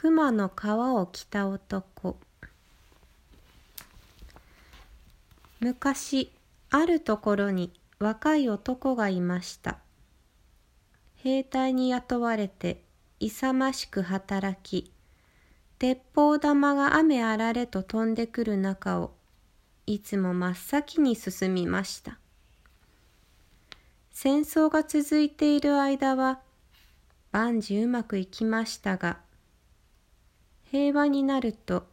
熊の皮を着た男。昔あるところに若い男がいました。兵隊に雇われて勇ましく働き鉄砲玉が雨あられと飛んでくる中をいつも真っ先に進みました。戦争が続いている間は万事うまくいきましたが平和になると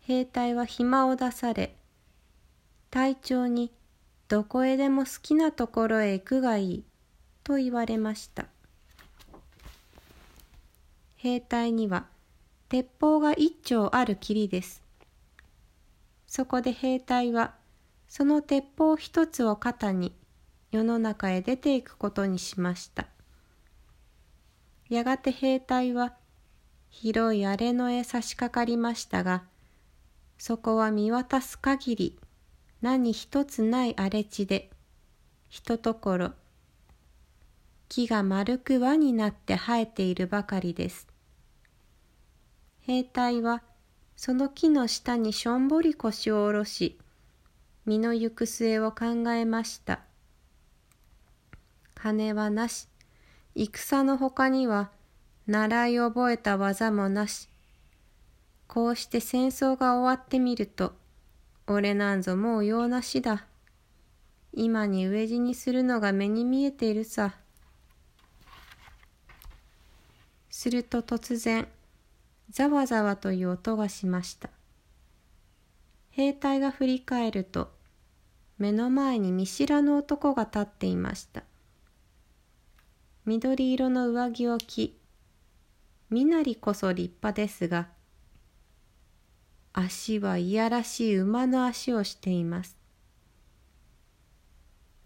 兵隊は暇を出され隊長にどこへでも好きなところへ行くがいいと言われました。兵隊には鉄砲が一丁あるきりです。そこで兵隊はその鉄砲一つを肩に世の中へ出ていくことにしました。やがて兵隊は広い荒れ野へ差し掛かりましたがそこは見渡す限り何一つない荒れ地でひとところ木が丸く輪になって生えているばかりです。兵隊はその木の下にしょんぼり腰を下ろし身の行く末を考えました。金はなし。戦のほかには習い覚えた技もなし。こうして戦争が終わってみると俺なんぞもう用なしだ。今に飢え死にするのが目に見えているさ。すると突然ざわざわという音がしました。兵隊が振り返ると目の前に見知らぬ男が立っていました。緑色の上着を着身なりこそ立派ですが足はいやらしい馬の足をしています。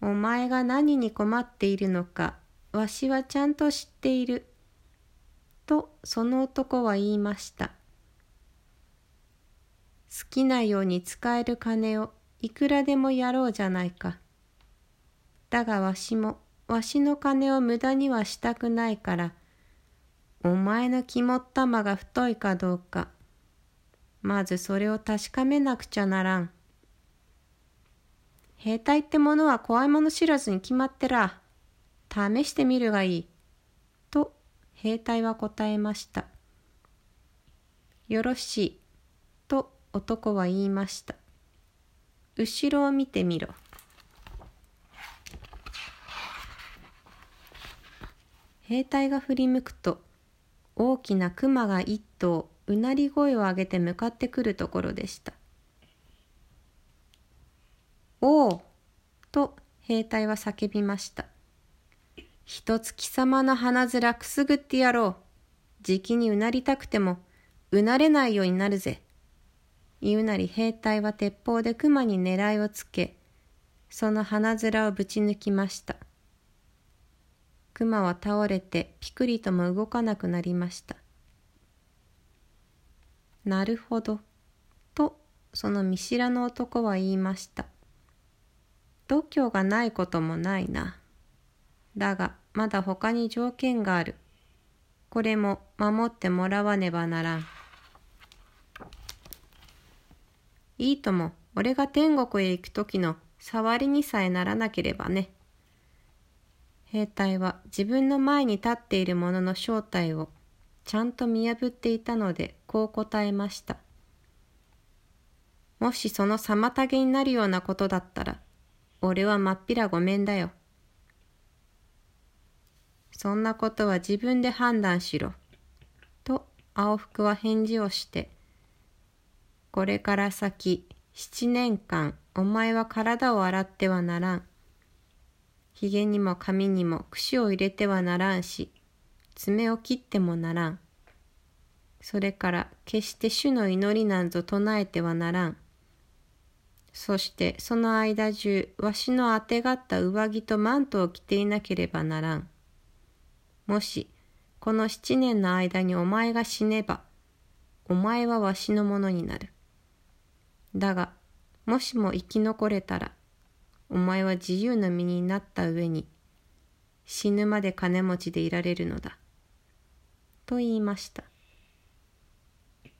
お前が何に困っているのかわしはちゃんと知っている。とその男は言いました。好きなように使える金をいくらでもやろうじゃないか。だがわしもわしの金を無駄にはしたくないから、お前の肝っ玉が太いかどうか、まずそれを確かめなくちゃならん。兵隊ってものは怖いもの知らずに決まってら。試してみるがいい。と兵隊は答えました。よろしい。と男は言いました。後ろを見てみろ。兵隊が振り向くと大きな熊が一頭うなり声を上げて向かってくるところでした。おおと兵隊は叫びました。一つ貴様の鼻面くすぐってやろう。じきにうなりたくてもうなれないようになるぜ。言うなり兵隊は鉄砲で熊に狙いをつけ、その鼻面をぶち抜きました。熊は倒れてピクリとも動かなくなりました。なるほど。と、その見知らぬ男は言いました。度胸がないこともないな。だが、まだ他に条件がある。これも守ってもらわねばならん。いいとも、俺が天国へ行く時の触りにさえならなければね。兵隊は自分の前に立っている者のの正体をちゃんと見破っていたのでこう答えました。もしその妨げになるようなことだったら、俺はまっぴらごめんだよ。そんなことは自分で判断しろ。と青服は返事をして、これから先七年間お前は体を洗ってはならん。ひげにも髪にも櫛を入れてはならんし、爪を切ってもならん。それから決して主の祈りなんぞ唱えてはならん。そしてその間中、わしのあてがった上着とマントを着ていなければならん。もし、この七年の間にお前が死ねば、お前はわしのものになる。だが、もしも生き残れたら、お前は自由の身になった上に死ぬまで金持ちでいられるのだ。と言いました。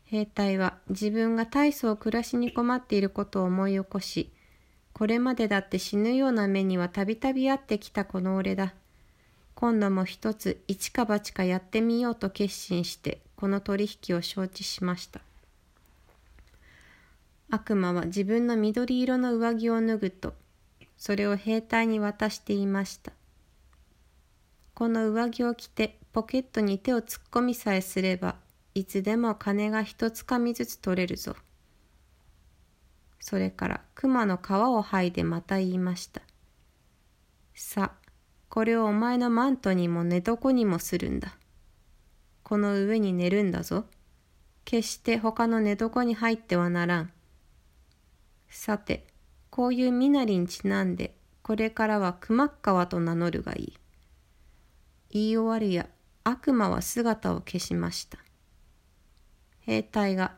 兵隊は自分が大層暮らしに困っていることを思い起こし、これまでだって死ぬような目にはたびたび会ってきたこの俺だ。今度も一つ一か八かやってみようと決心してこの取引を承知しました。悪魔は自分の緑色の上着を脱ぐと、それを兵隊に渡していました。この上着を着てポケットに手を突っ込みさえすれば、いつでも金が一つかみずつ取れるぞ。それから熊の皮を剥いでまた言いました。さあ、これをお前のマントにも寝床にもするんだ。この上に寝るんだぞ。決して他の寝床に入ってはならん。さて、こういう身なりにちなんで、これからは熊川と名乗るがいい。言い終わるや、悪魔は姿を消しました。兵隊が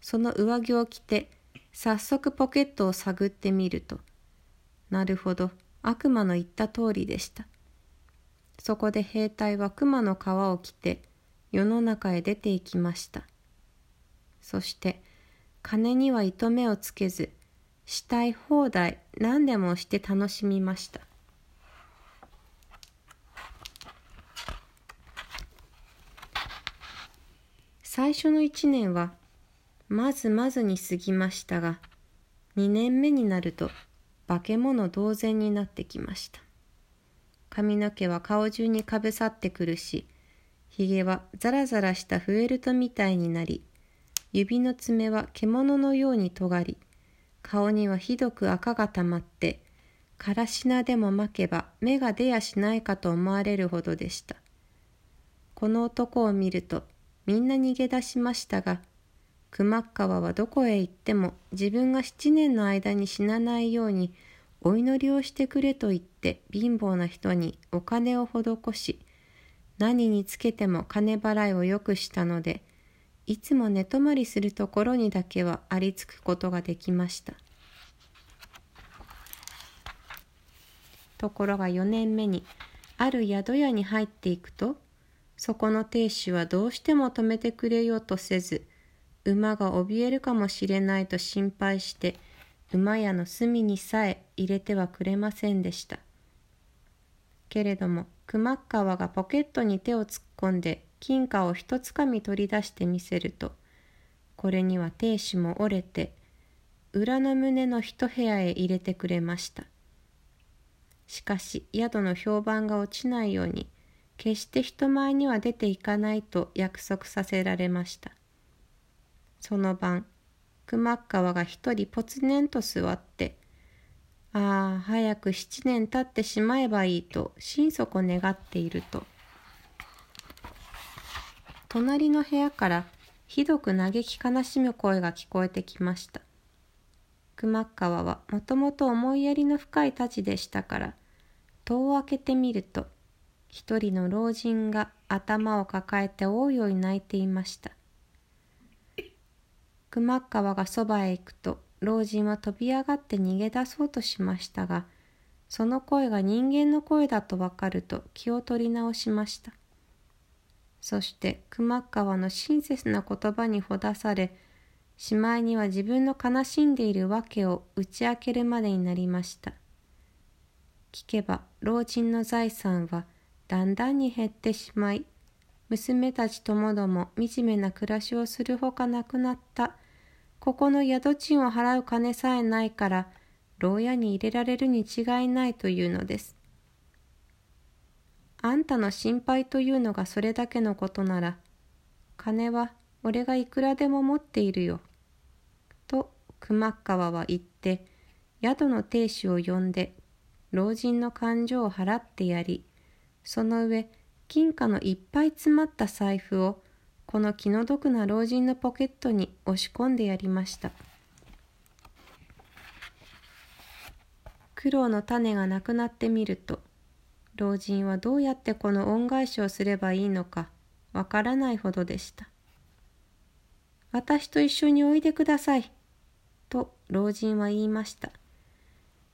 その上着を着て、早速ポケットを探ってみると、なるほど、悪魔の言った通りでした。そこで兵隊は熊の皮を着て、世の中へ出て行きました。そして、金には糸目をつけず、したい放題何でもして楽しみました。最初の一年はまずまずに過ぎましたが二年目になると化け物同然になってきました。髪の毛は顔中にかぶさってくるしひげはザラザラしたフェルトみたいになり指の爪は獣のように尖り顔にはひどく赤がたまって、からしなでも巻けば目が出やしないかと思われるほどでした。この男を見るとみんな逃げ出しましたが、熊川はどこへ行っても自分が七年の間に死なないようにお祈りをしてくれと言って貧乏な人にお金を施し、何につけても金払いをよくしたので、いつも寝泊まりするところにだけはありつくことができました。ところが4年目にある宿屋に入っていくとそこの亭主はどうしても止めてくれようとせず馬が怯えるかもしれないと心配して馬屋の隅にさえ入れてはくれませんでした。けれども熊川がポケットに手を突っ込んで金貨を一つかみ取り出してみせるとこれには亭主も折れて裏の胸の一部屋へ入れてくれました。しかし宿の評判が落ちないように決して人前には出ていかないと約束させられました。その晩熊川が一人ぽつねんと座ってああ早く七年経ってしまえばいいと心底願っていると隣の部屋からひどく嘆き悲しむ声が聞こえてきました。熊川はもともと思いやりの深い太刀でしたから、戸を開けてみると、一人の老人が頭を抱えて大いおい泣いていました。熊川がそばへ行くと、老人は飛び上がって逃げ出そうとしましたが、その声が人間の声だとわかると気を取り直しました。そして熊川の親切な言葉にほだされしまいには自分の悲しんでいる訳を打ち明けるまでになりました。聞けば老人の財産はだんだんに減ってしまい娘たちともども惨めな暮らしをするほかなくなった。ここの宿賃を払う金さえないから牢屋に入れられるに違いないというのです。あんたの心配というのがそれだけのことなら、金は俺がいくらでも持っているよ。と熊川は言って、宿の亭主を呼んで、老人の勘定を払ってやり、その上、金貨のいっぱい詰まった財布を、この気の毒な老人のポケットに押し込んでやりました。苦労の種がなくなってみると、老人はどうやってこの恩返しをすればいいのかわからないほどでした。私と一緒においでください。と老人は言いました。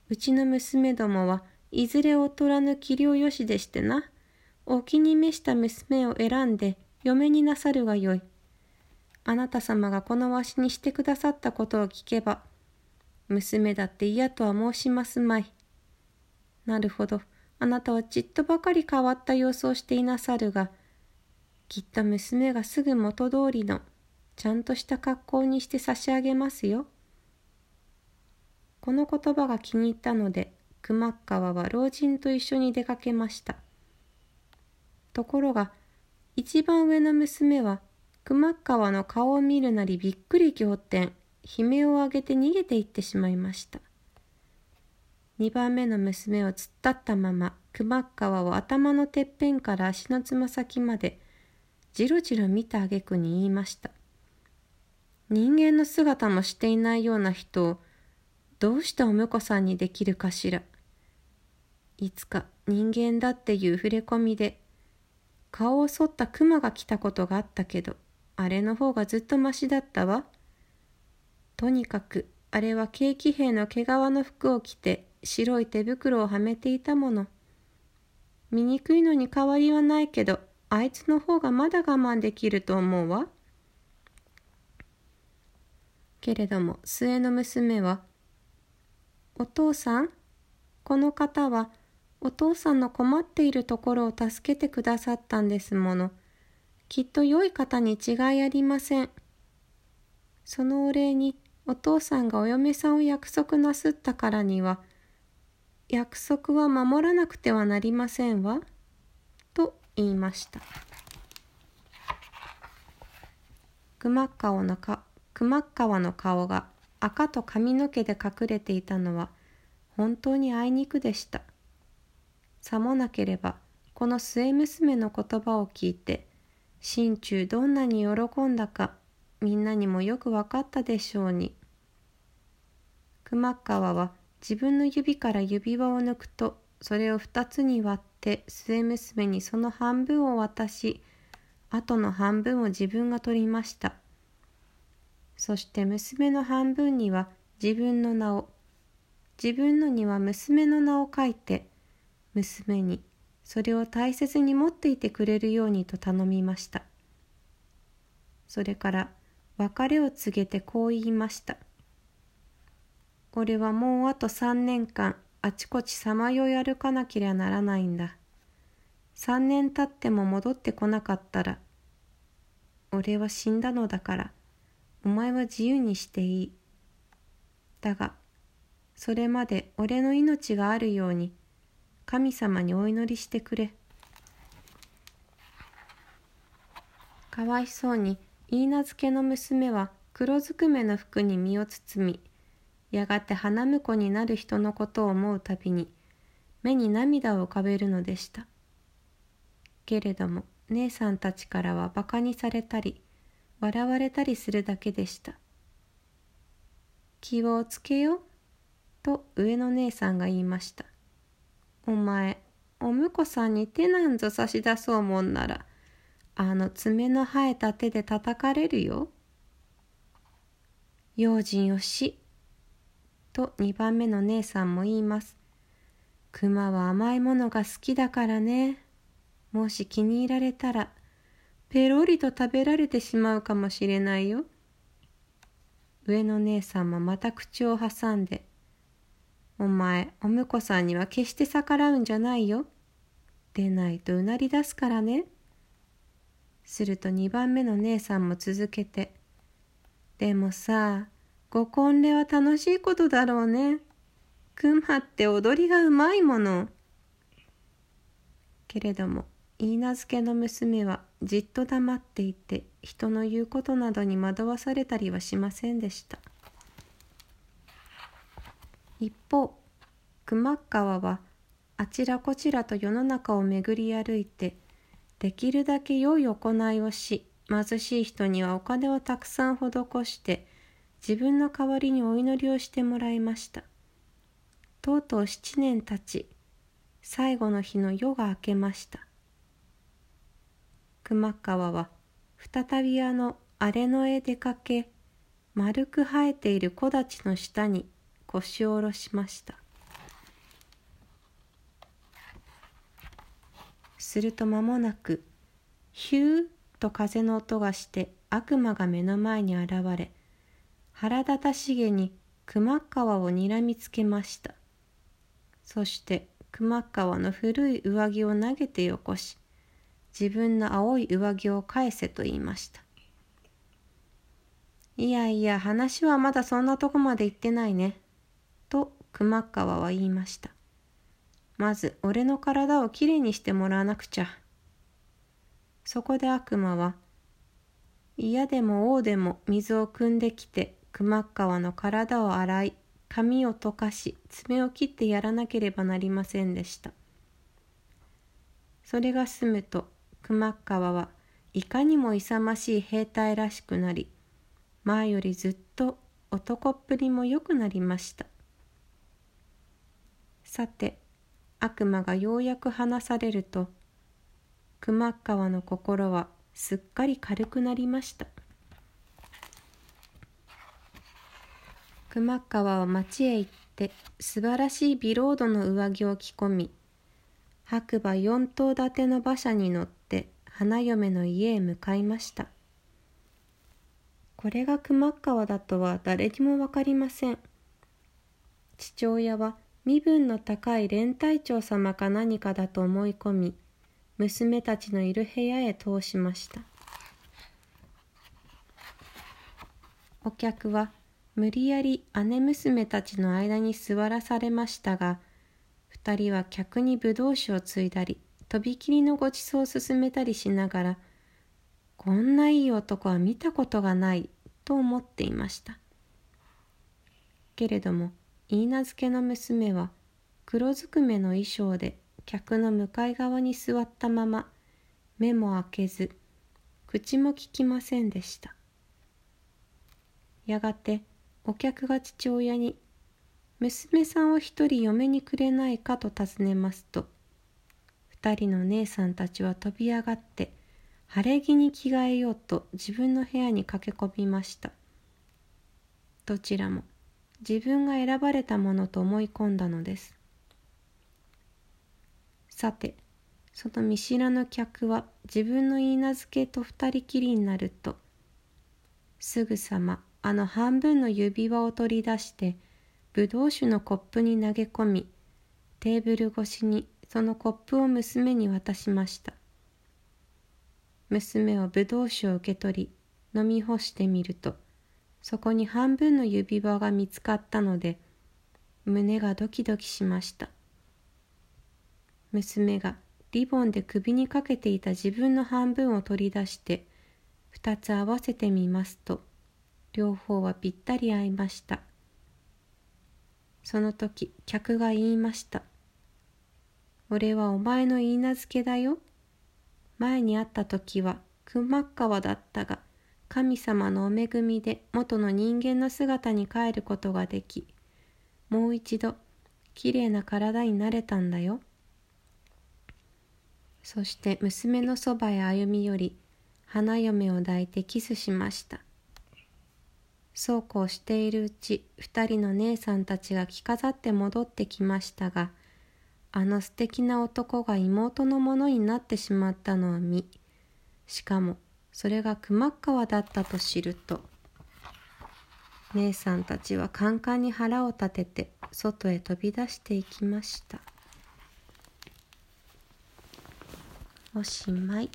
うちの娘どもはいずれ劣らぬ器量よしでしてな。お気に召した娘を選んで嫁になさるがよい。あなた様がこのわしにしてくださったことを聞けば、娘だって嫌とは申しますまい。なるほど、あなたはちっとばかり変わった様子をしていなさるが、きっと娘がすぐ元通りの、ちゃんとした格好にして差し上げますよ。この言葉が気に入ったので、熊川は老人と一緒に出かけました。ところが、一番上の娘は、熊川の顔を見るなりびっくり仰天、悲鳴を上げて逃げていってしまいました。二番目の娘を突っ立ったまま、熊川を頭のてっぺんから足のつま先まで、じろじろ見た挙句に言いました。人間の姿もしていないような人を、どうしてお婿さんにできるかしら。いつか人間だっていう触れ込みで顔を剃った熊が来たことがあったけどあれの方がずっとましだったわ。とにかくあれは景気兵の毛皮の服を着て白い手袋をはめていたもの。醜いのに変わりはないけどあいつの方がまだ我慢できると思うわ。けれども末の娘は「お父さんこの方はお父さんの困っているところを助けてくださったんですもの。きっと良い方に違いありません。そのお礼にお父さんがお嫁さんを約束なすったからには、約束は守らなくてはなりませんわ。と言いました。熊川のか熊川の顔が赤と髪の毛で隠れていたのは本当にあいにくでした。さもなければこの末娘の言葉を聞いて心中どんなに喜んだかみんなにもよく分かったでしょうに熊川は自分の指から指輪を抜くとそれを二つに割って末娘にその半分を渡しあとの半分を自分が取りました。そして娘の半分には自分の名を自分のには娘の名を書いて娘にそれを大切に持っていてくれるようにと頼みました。それから別れを告げてこう言いました。俺はもうあと三年間あちこちさまよい歩かなけりゃならないんだ三年経っても戻ってこなかったら俺は死んだのだからお前は自由にしていいだがそれまで俺の命があるように神様にお祈りしてくれ。かわいそうに、言い名付けの娘は黒ずくめの服に身を包み、やがて花婿になる人のことを思うたびに、目に涙を浮かべるのでした。けれども、姉さんたちからは馬鹿にされたり、笑われたりするだけでした。気をつけよ、と上の姉さんが言いました。お前、お婿さんに手なんぞ差し出そうもんなら、あの爪の生えた手で叩かれるよ。用心をし、と二番目の姉さんも言います。熊は甘いものが好きだからね。もし気に入られたら、ペロリと食べられてしまうかもしれないよ。上の姉さんもまた口を挟んで、お前、お婿さんには決して逆らうんじゃないよ。出ないとうなり出すからね。すると二番目の姉さんも続けて、でもさ、ご婚礼は楽しいことだろうね。熊って踊りがうまいもの。けれども、言い名付けの娘はじっと黙っていて、人の言うことなどに惑わされたりはしませんでした。一方熊川はあちらこちらと世の中を巡り歩いてできるだけ良い行いをし貧しい人にはお金をたくさん施して自分の代わりにお祈りをしてもらいました。とうとう七年たち最後の日の夜が明けました。熊川は再びあの荒れ野へ出かけ丸く生えている木立の下に腰を下ろしました。すると間もなくヒューと風の音がして悪魔が目の前に現れ腹立たしげに熊川をにらみつけました。そして熊川の古い上着を投げてよこし自分の青い上着を返せと言いました。いやいや話はまだそんなとこまで行ってないねと熊川は言いました。まず俺の体をきれいにしてもらわなくちゃ。そこで悪魔は嫌でも王でも水を汲んできて熊川の体を洗い髪を溶かし爪を切ってやらなければなりませんでした。それが済むと熊川はいかにも勇ましい兵隊らしくなり前よりずっと男っぷりも良くなりました。さて悪魔がようやく話されると熊川の心はすっかり軽くなりました。熊川は町へ行って素晴らしいビロードの上着を着込み白馬四頭立ての馬車に乗って花嫁の家へ向かいました。これが熊川だとは誰にも分かりません。父親は身分の高い連隊長様か何かだと思い込み娘たちのいる部屋へ通しました。お客は無理やり姉娘たちの間に座らされましたが二人は客にぶどう酒をついだりとびきりのごちそうを勧めたりしながらこんないい男は見たことがないと思っていました。けれども許嫁の娘は黒ずくめの衣装で客の向かい側に座ったまま目も開けず口もききませんでした。やがてお客が父親に「娘さんを一人嫁にくれないか?」と尋ねますと二人の姉さんたちは飛び上がって晴れ着に着替えようと自分の部屋に駆け込みましたどちらも自分が選ばれたものと思い込んだのですさてその見知らぬ客は自分の言い名付けと二人きりになるとすぐさまあの半分の指輪を取り出してぶどう酒のコップに投げ込みテーブル越しにそのコップを娘に渡しました。娘はぶどう酒を受け取り飲み干してみるとそこに半分の指輪が見つかったので胸がドキドキしました。娘がリボンで首にかけていた自分の半分を取り出して二つ合わせてみますと両方はぴったり合いました。その時客が言いました「俺はお前の言い名付けだよ。前に会った時は熊川だったが神様のお恵みで元の人間の姿に帰ることができもう一度きれいな体になれたんだよ」そして娘のそばへ歩み寄り花嫁を抱いてキスしました。そうこうしているうち二人の姉さんたちが着飾って戻ってきましたがあの素敵な男が妹のものになってしまったのを見しかもそれが熊川だったと知ると姉さんたちはカンカンに腹を立てて外へ飛び出していきました。おしまい。